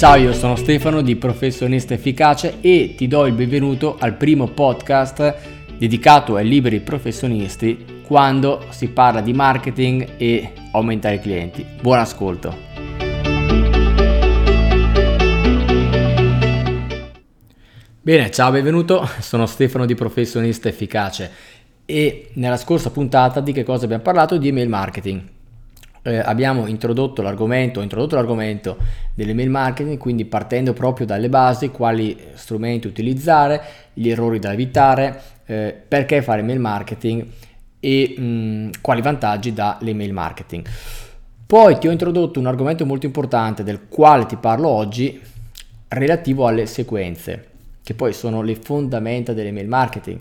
Ciao, io sono Stefano di Professionista Efficace e ti do il benvenuto al primo podcast dedicato ai liberi professionisti quando si parla di marketing e aumentare i clienti. Buon ascolto! Bene, ciao, benvenuto, sono Stefano di Professionista Efficace e nella scorsa puntata di che cosa abbiamo parlato? Di email marketing eh, abbiamo introdotto l'argomento, introdotto l'argomento dell'email marketing, quindi partendo proprio dalle basi, quali strumenti utilizzare, gli errori da evitare, eh, perché fare email marketing e mh, quali vantaggi dà l'email marketing. Poi ti ho introdotto un argomento molto importante del quale ti parlo oggi, relativo alle sequenze, che poi sono le fondamenta dell'email marketing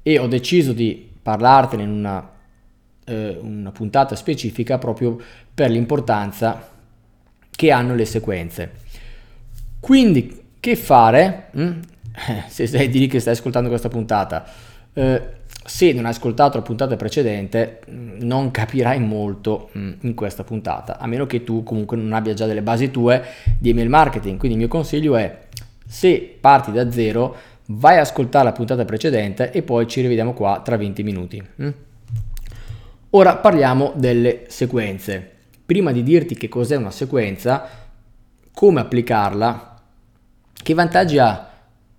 e ho deciso di parlartene in una eh, una puntata specifica proprio per l'importanza che hanno le sequenze. Quindi, che fare? Mm? Se sei di lì che stai ascoltando questa puntata, eh, se non hai ascoltato la puntata precedente, mm, non capirai molto mm, in questa puntata, a meno che tu comunque non abbia già delle basi tue di email marketing. Quindi il mio consiglio è, se parti da zero, vai a ascoltare la puntata precedente e poi ci rivediamo qua tra 20 minuti. Mm? Ora parliamo delle sequenze. Prima di dirti che cos'è una sequenza, come applicarla, che vantaggi ha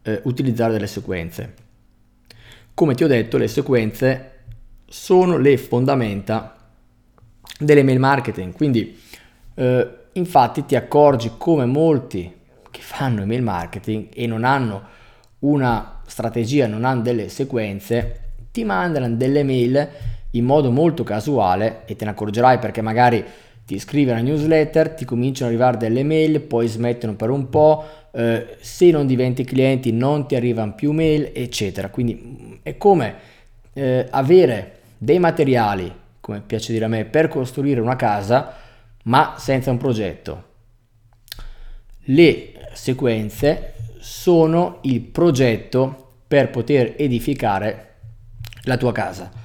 eh, utilizzare delle sequenze. Come ti ho detto, le sequenze sono le fondamenta dell'email marketing, quindi eh, infatti ti accorgi come molti che fanno email marketing e non hanno una strategia, non hanno delle sequenze, ti mandano delle mail in modo molto casuale e te ne accorgerai perché magari ti iscrivi alla newsletter, ti cominciano ad arrivare delle mail, poi smettono per un po', eh, se non diventi clienti non ti arrivano più mail, eccetera. Quindi è come eh, avere dei materiali, come piace dire a me, per costruire una casa, ma senza un progetto. Le sequenze sono il progetto per poter edificare la tua casa.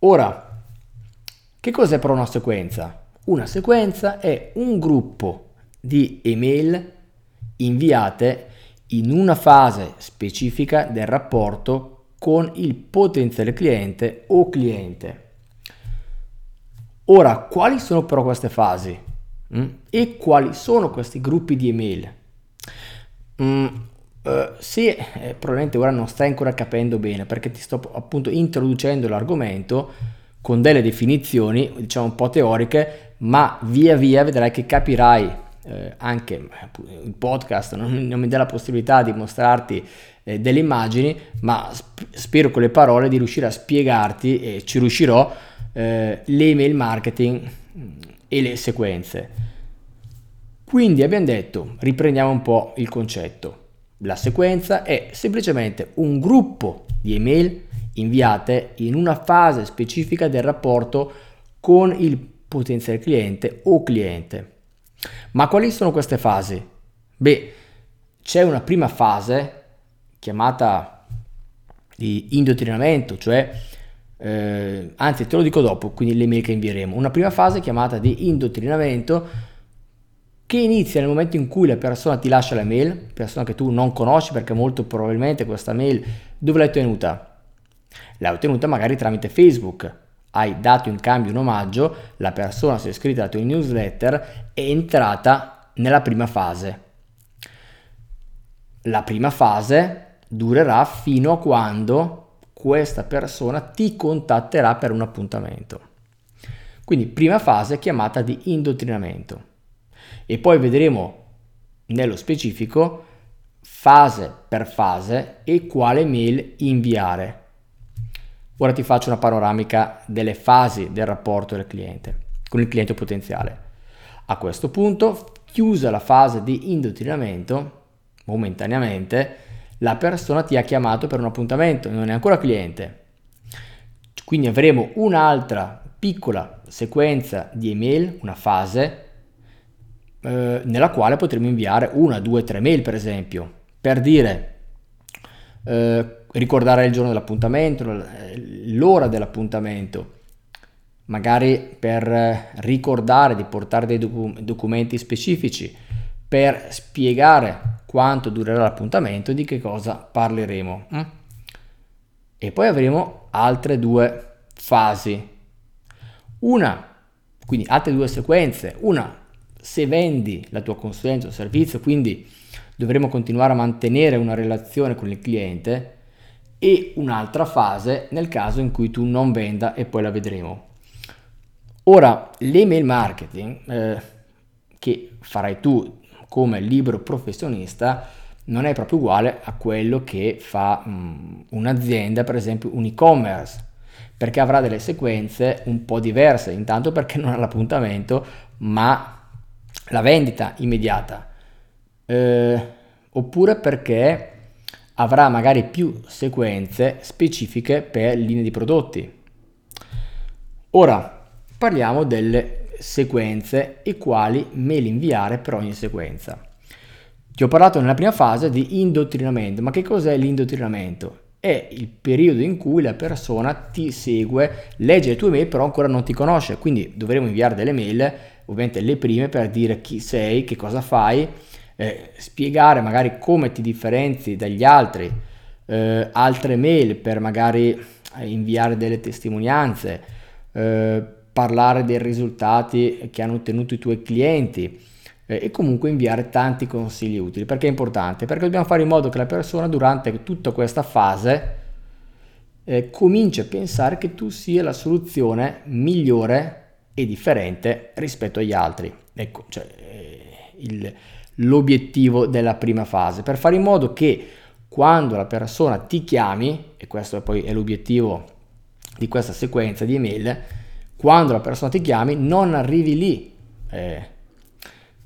Ora, che cos'è però una sequenza? Una sequenza è un gruppo di email inviate in una fase specifica del rapporto con il potenziale cliente o cliente. Ora, quali sono però queste fasi? Mm? E quali sono questi gruppi di email? Mm, Uh, se eh, probabilmente ora non stai ancora capendo bene perché ti sto appunto introducendo l'argomento con delle definizioni diciamo un po' teoriche ma via via vedrai che capirai eh, anche il podcast non, non, mi dà la possibilità di mostrarti eh, delle immagini ma sp- spero con le parole di riuscire a spiegarti e ci riuscirò eh, l'email marketing e le sequenze. Quindi abbiamo detto riprendiamo un po' il concetto la sequenza è semplicemente un gruppo di email inviate in una fase specifica del rapporto con il potenziale cliente o cliente. Ma quali sono queste fasi? Beh, c'è una prima fase chiamata di indottrinamento, cioè eh, anzi te lo dico dopo, quindi le mail che invieremo. Una prima fase chiamata di indottrinamento che inizia nel momento in cui la persona ti lascia la mail, persona che tu non conosci perché molto probabilmente questa mail dove l'hai ottenuta? L'hai ottenuta magari tramite Facebook, hai dato in cambio un omaggio, la persona si è iscritta alla tua newsletter, è entrata nella prima fase. La prima fase durerà fino a quando questa persona ti contatterà per un appuntamento. Quindi prima fase chiamata di indottrinamento e poi vedremo nello specifico fase per fase e quale mail inviare. Ora ti faccio una panoramica delle fasi del rapporto del cliente con il cliente potenziale. A questo punto, chiusa la fase di indottrinamento, momentaneamente, la persona ti ha chiamato per un appuntamento, non è ancora cliente. Quindi avremo un'altra piccola sequenza di email, una fase eh, nella quale potremo inviare una, due, tre mail per esempio, per dire eh, ricordare il giorno dell'appuntamento, l'ora dell'appuntamento, magari per ricordare di portare dei docu- documenti specifici, per spiegare quanto durerà l'appuntamento, di che cosa parleremo. Hm? E poi avremo altre due fasi. Una, quindi altre due sequenze. Una, se vendi la tua consulenza o servizio, quindi dovremo continuare a mantenere una relazione con il cliente e un'altra fase nel caso in cui tu non venda e poi la vedremo. Ora, l'email marketing eh, che farai tu come libero professionista non è proprio uguale a quello che fa mh, un'azienda, per esempio un e-commerce, perché avrà delle sequenze un po' diverse, intanto perché non ha l'appuntamento, ma la vendita immediata, eh, oppure perché avrà magari più sequenze specifiche per linee di prodotti. Ora parliamo delle sequenze e quali mail inviare per ogni sequenza. Ti ho parlato nella prima fase di indottrinamento, ma che cos'è l'indottrinamento? È il periodo in cui la persona ti segue, legge le tue mail, però ancora non ti conosce, quindi dovremo inviare delle mail, ovviamente le prime per dire chi sei, che cosa fai, eh, spiegare magari come ti differenzi dagli altri, eh, altre mail per magari inviare delle testimonianze, eh, parlare dei risultati che hanno ottenuto i tuoi clienti eh, e comunque inviare tanti consigli utili. Perché è importante? Perché dobbiamo fare in modo che la persona durante tutta questa fase eh, cominci a pensare che tu sia la soluzione migliore e differente rispetto agli altri. Ecco, cioè, eh, il, l'obiettivo della prima fase, per fare in modo che quando la persona ti chiami, e questo poi è l'obiettivo di questa sequenza di email, quando la persona ti chiami non arrivi lì eh,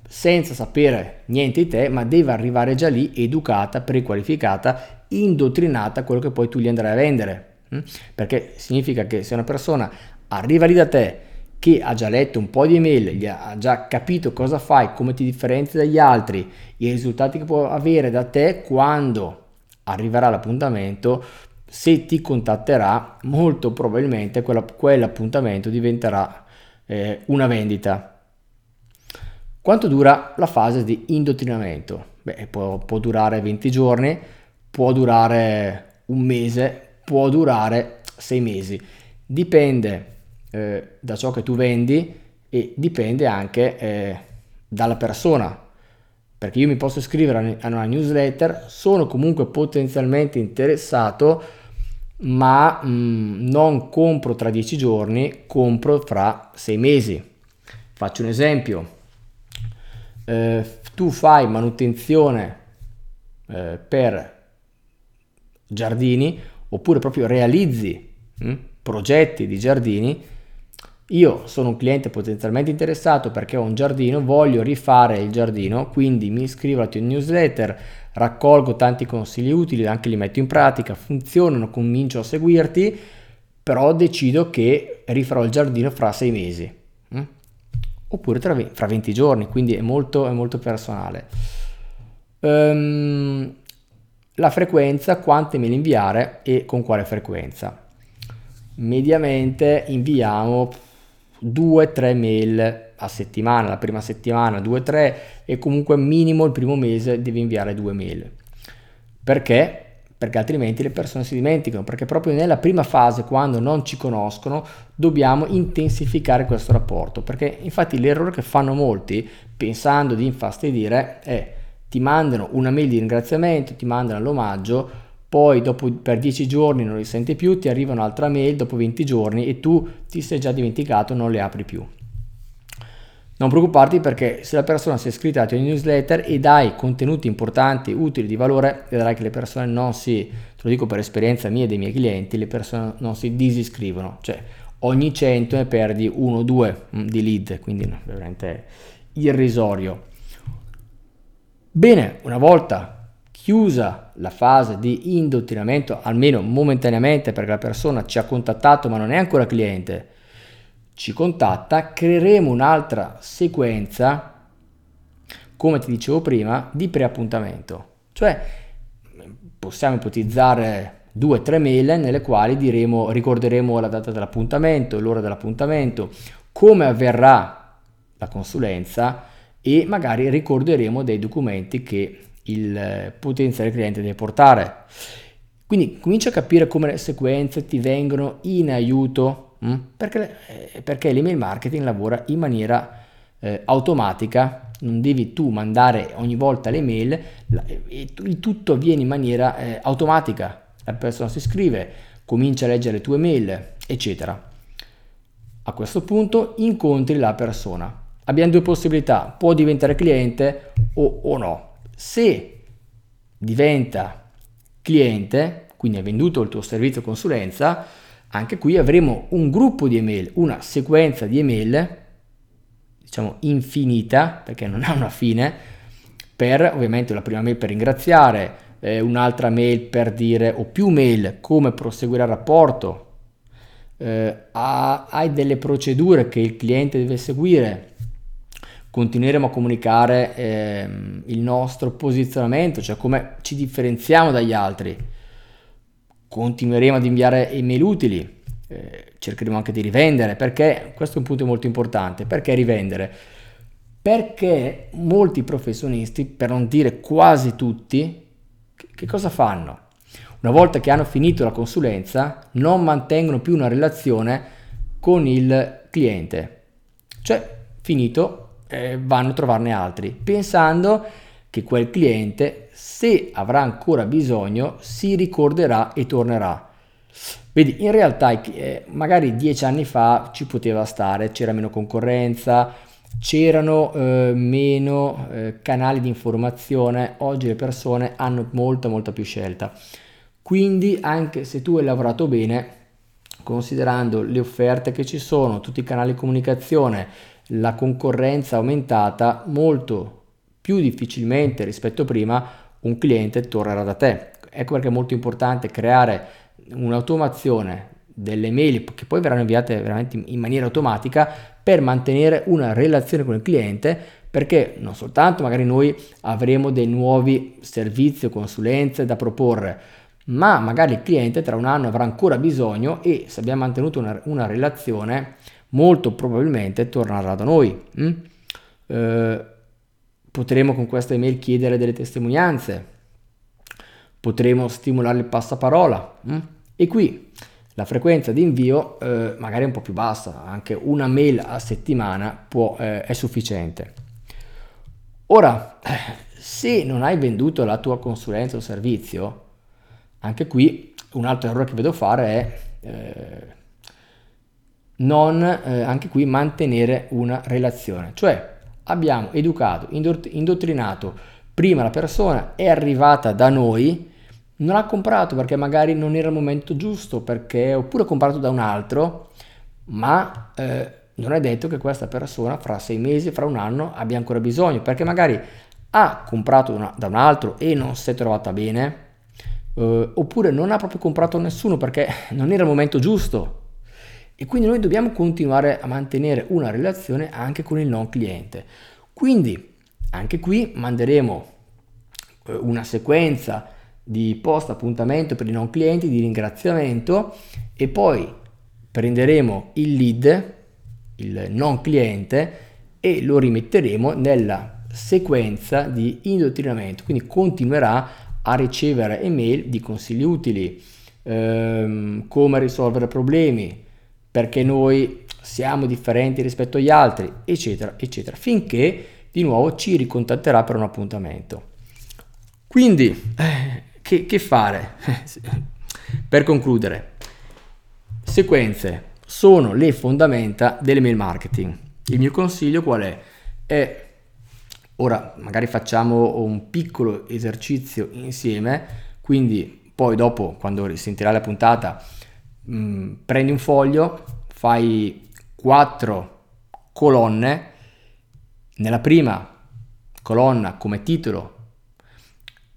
senza sapere niente di te, ma deve arrivare già lì educata, prequalificata, indottrinata a quello che poi tu gli andrai a vendere. Hm? Perché significa che se una persona arriva lì da te, che ha già letto un po' di email, ha già capito cosa fai, come ti differenzi dagli altri, i risultati che può avere da te quando arriverà l'appuntamento, se ti contatterà, molto probabilmente quella, quell'appuntamento diventerà eh, una vendita. Quanto dura la fase di indottrinamento? Beh, può, può durare 20 giorni, può durare un mese, può durare 6 mesi. Dipende eh, da ciò che tu vendi e dipende anche eh, dalla persona perché io mi posso iscrivere a una newsletter, sono comunque potenzialmente interessato ma mh, mm, non compro tra dieci giorni, compro fra sei mesi. Faccio un esempio, eh, tu fai manutenzione eh, per giardini oppure proprio realizzi mh, mm, progetti di giardini, io sono un cliente potenzialmente interessato perché ho un giardino, voglio rifare il giardino, quindi mi iscrivo alla tua newsletter, raccolgo tanti consigli utili, anche li metto in pratica, funzionano, comincio a seguirti, però decido che rifarò il giardino fra sei mesi, hm? oppure tra, fra 20 giorni, quindi è molto, è molto personale. Um, la frequenza, quante mail inviare e con quale frequenza. Mediamente inviamo 2-3 mail a settimana, la prima settimana 2-3 e comunque minimo il primo mese devi inviare due mail. Perché? Perché altrimenti le persone si dimenticano, perché proprio nella prima fase, quando non ci conoscono, dobbiamo intensificare questo rapporto, perché infatti l'errore che fanno molti, pensando di infastidire, è ti mandano una mail di ringraziamento, ti mandano l'omaggio, poi dopo per 10 giorni non li senti più, ti arriva un'altra mail dopo 20 giorni e tu ti sei già dimenticato, non le apri più. Non preoccuparti perché se la persona si è iscritta alla tua newsletter e dai contenuti importanti, utili, di valore, vedrai che le persone non si, te lo dico per esperienza mia e dei miei clienti, le persone non si disiscrivono, cioè ogni 100 ne perdi 1 o 2 di lead, quindi veramente irrisorio. Bene, una volta chiusa la fase di indottrinamento, almeno momentaneamente perché la persona ci ha contattato ma non è ancora cliente, ci contatta, creeremo un'altra sequenza, come ti dicevo prima, di preappuntamento. Cioè possiamo ipotizzare due o tre mail nelle quali diremo, ricorderemo la data dell'appuntamento, l'ora dell'appuntamento, come avverrà la consulenza e magari ricorderemo dei documenti che il eh, potenziale cliente deve portare. Quindi comincia a capire come le sequenze ti vengono in aiuto, mh? Mm? perché, eh, perché l'email marketing lavora in maniera eh, automatica, non devi tu mandare ogni volta le mail, il tutto avviene in maniera eh, automatica, la persona si iscrive, comincia a leggere le tue mail, eccetera. A questo punto incontri la persona. Abbiamo due possibilità, può diventare cliente o, o no. Se diventa cliente, quindi hai venduto il tuo servizio consulenza, anche qui avremo un gruppo di email, una sequenza di email, diciamo infinita, perché non ha una fine, per ovviamente la prima mail per ringraziare, eh, un'altra mail per dire, o più mail, come proseguire il rapporto, eh, hai delle procedure che il cliente deve seguire, continueremo a comunicare eh, il nostro posizionamento, cioè come ci differenziamo dagli altri, continueremo ad inviare email utili, eh, cercheremo anche di rivendere, perché questo è un punto molto importante, perché rivendere? Perché molti professionisti, per non dire quasi tutti, che cosa fanno? Una volta che hanno finito la consulenza, non mantengono più una relazione con il cliente. Cioè, finito, eh, vanno a trovarne altri, pensando che quel cliente, se avrà ancora bisogno, si ricorderà e tornerà. Vedi, in realtà eh, magari dieci anni fa ci poteva stare, c'era meno concorrenza, c'erano eh, meno eh, canali di informazione, oggi le persone hanno molta molta più scelta. Quindi anche se tu hai lavorato bene, considerando le offerte che ci sono, tutti i canali di comunicazione, la concorrenza aumentata, molto più difficilmente rispetto a prima un cliente tornerà da te. Ecco perché è molto importante creare un'automazione delle mail che poi verranno inviate veramente in maniera automatica per mantenere una relazione con il cliente perché non soltanto magari noi avremo dei nuovi servizi o consulenze da proporre ma magari il cliente tra un anno avrà ancora bisogno e se abbiamo mantenuto una, una relazione molto probabilmente tornerà da noi. Mm? Eh, potremo con questa email chiedere delle testimonianze, potremo stimolare il passaparola mm? e qui la frequenza di invio eh, magari un po' più bassa, anche una mail a settimana può, eh, è sufficiente. Ora, se non hai venduto la tua consulenza o servizio, anche qui un altro errore che vedo fare è eh, non eh, anche qui mantenere una relazione, cioè abbiamo educato, indottrinato prima la persona, è arrivata da noi, non ha comprato perché magari non era il momento giusto, perché, oppure ha comprato da un altro, ma eh, non è detto che questa persona fra sei mesi, fra un anno abbia ancora bisogno, perché magari ha comprato una, da un altro e non si è trovata bene, eh, oppure non ha proprio comprato nessuno perché non era il momento giusto. E quindi noi dobbiamo continuare a mantenere una relazione anche con il non cliente. Quindi anche qui manderemo eh, una sequenza di post appuntamento per i non clienti, di ringraziamento e poi prenderemo il lead, il non cliente e lo rimetteremo nella sequenza di indottrinamento. Quindi continuerà a ricevere email di consigli utili, ehm, come risolvere problemi, perché noi siamo differenti rispetto agli altri, eccetera, eccetera, finché di nuovo ci ricontatterà per un appuntamento. Quindi, eh, che, che fare? per concludere, sequenze sono le fondamenta dell'email marketing. Il mio consiglio qual è? È Ora magari facciamo un piccolo esercizio insieme, quindi poi dopo quando risentirai la puntata mh, mm, prendi un foglio, fai quattro colonne, nella prima colonna come titolo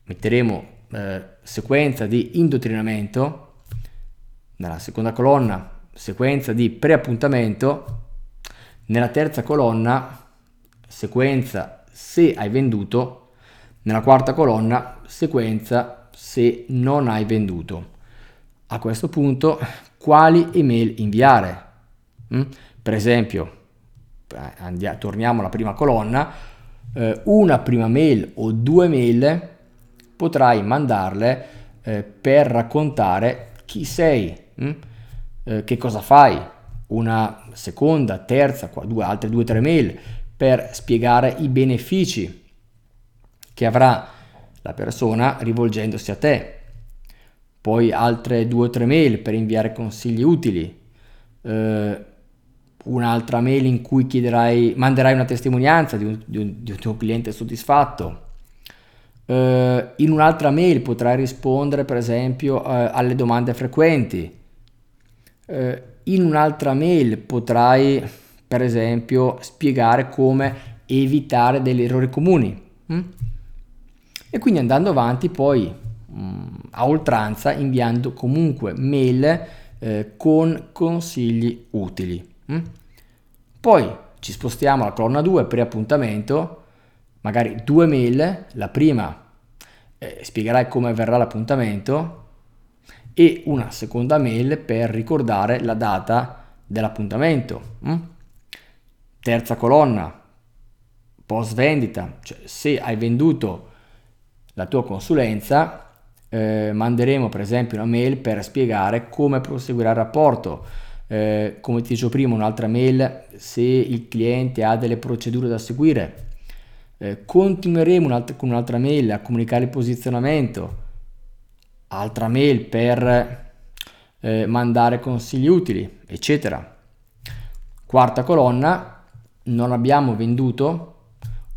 metteremo eh, sequenza di indottrinamento, nella seconda colonna sequenza di preappuntamento, nella terza colonna sequenza se hai venduto, nella quarta colonna sequenza se non hai venduto. A questo punto quali email inviare? Mm? Per esempio, andiamo, torniamo alla prima colonna, eh, una prima mail o due mail potrai mandarle eh, per raccontare chi sei, eh, che cosa fai, una seconda, terza, due, altre due o tre mail per spiegare i benefici che avrà la persona rivolgendosi a te. Poi altre due o tre mail per inviare consigli utili. Eh, un'altra mail in cui chiederai, manderai una testimonianza di un, di un, di un tuo cliente soddisfatto. Uh, in un'altra mail potrai rispondere per esempio uh, alle domande frequenti. Uh, in un'altra mail potrai per esempio spiegare come evitare degli errori comuni. Hm? E quindi andando avanti poi mm, a oltranza inviando comunque mail eh, con consigli utili. Hm? Poi ci spostiamo alla colonna 2 pre-appuntamento, magari due mail, la prima eh, spiegherai come avverrà l'appuntamento e una seconda mail per ricordare la data dell'appuntamento. Hm? Terza colonna, post vendita, cioè se hai venduto la tua consulenza, eh, manderemo per esempio una mail per spiegare come proseguirà il rapporto. Eh, come ti dicevo prima, un'altra mail se il cliente ha delle procedure da seguire. Eh, continueremo un'altra, con un'altra mail a comunicare il posizionamento, altra mail per eh, mandare consigli utili, eccetera. Quarta colonna, non abbiamo venduto,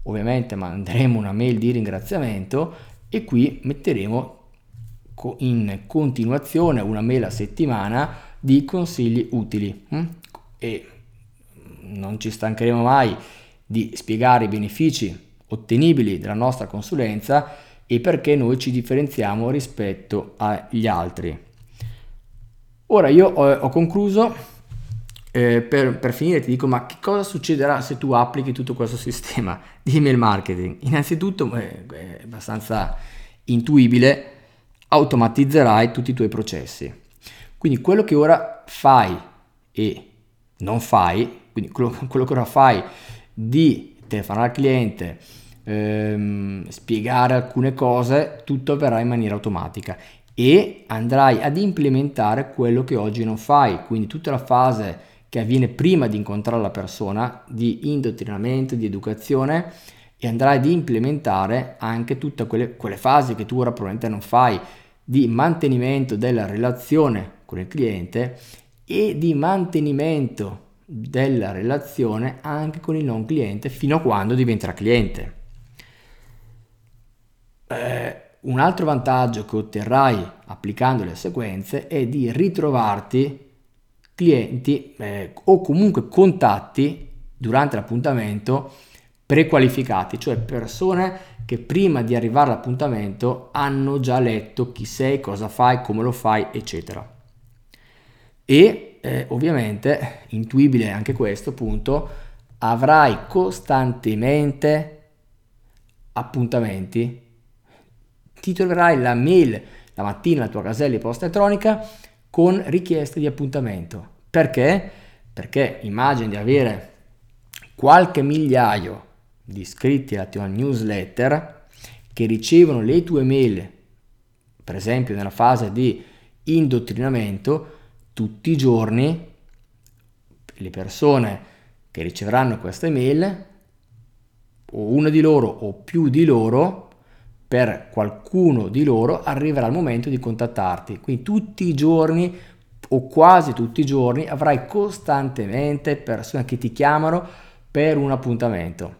ovviamente manderemo una mail di ringraziamento e qui metteremo in continuazione una mail a settimana di consigli utili hm? e non ci stancheremo mai di spiegare i benefici ottenibili della nostra consulenza e perché noi ci differenziamo rispetto agli altri. Ora io ho, ho concluso, eh, per, per, finire ti dico ma che cosa succederà se tu applichi tutto questo sistema di email marketing? Innanzitutto eh, è abbastanza intuibile, automatizzerai tutti i tuoi processi. Quindi quello che ora fai e non fai, quindi quello, quello che ora fai di telefonare al cliente, ehm, spiegare alcune cose, tutto avverrà in maniera automatica e andrai ad implementare quello che oggi non fai, quindi tutta la fase che avviene prima di incontrare la persona di indottrinamento, di educazione e andrai ad implementare anche tutte quelle, quelle fasi che tu ora probabilmente non fai di mantenimento della relazione con il cliente e di mantenimento della relazione anche con il non cliente fino a quando diventerà cliente. Eh, un altro vantaggio che otterrai applicando le sequenze è di ritrovarti clienti eh, o comunque contatti durante l'appuntamento prequalificati, cioè persone che prima di arrivare all'appuntamento hanno già letto chi sei, cosa fai, come lo fai, eccetera. E eh, ovviamente, intuibile anche questo punto, avrai costantemente appuntamenti ti troverai la mail la mattina alla tua casella di posta elettronica con richieste di appuntamento. Perché? Perché immagini di avere qualche migliaio di iscritti alla tua newsletter che ricevono le tue mail, per esempio nella fase di indottrinamento, tutti i giorni le persone che riceveranno queste mail, o una di loro o più di loro, per qualcuno di loro arriverà il momento di contattarti. Quindi tutti i giorni o quasi tutti i giorni avrai costantemente persone che ti chiamano per un appuntamento.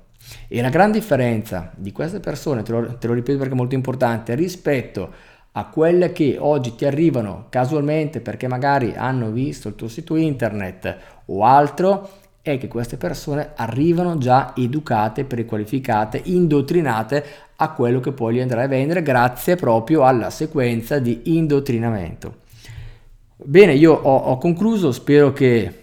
E la gran differenza di queste persone, te lo, te lo ripeto perché è molto importante, rispetto a quelle che oggi ti arrivano casualmente perché magari hanno visto il tuo sito internet o altro, è che queste persone arrivano già educate, prequalificate, indottrinate a quello che poi gli andrai a vendere grazie proprio alla sequenza di indottrinamento. Bene, io ho, ho concluso, spero che,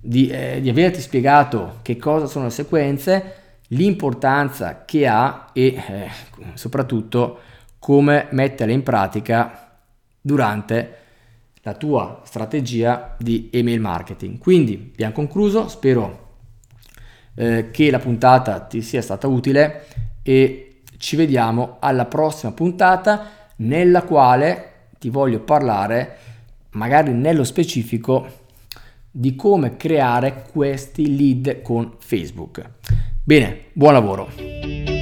di, eh, di averti spiegato che cosa sono le sequenze, l'importanza che ha e eh, soprattutto come metterle in pratica durante la tua strategia di email marketing. Quindi abbiamo concluso, spero eh, che la puntata ti sia stata utile e ci vediamo alla prossima puntata nella quale ti voglio parlare magari nello specifico di come creare questi lead con Facebook. Bene, buon lavoro!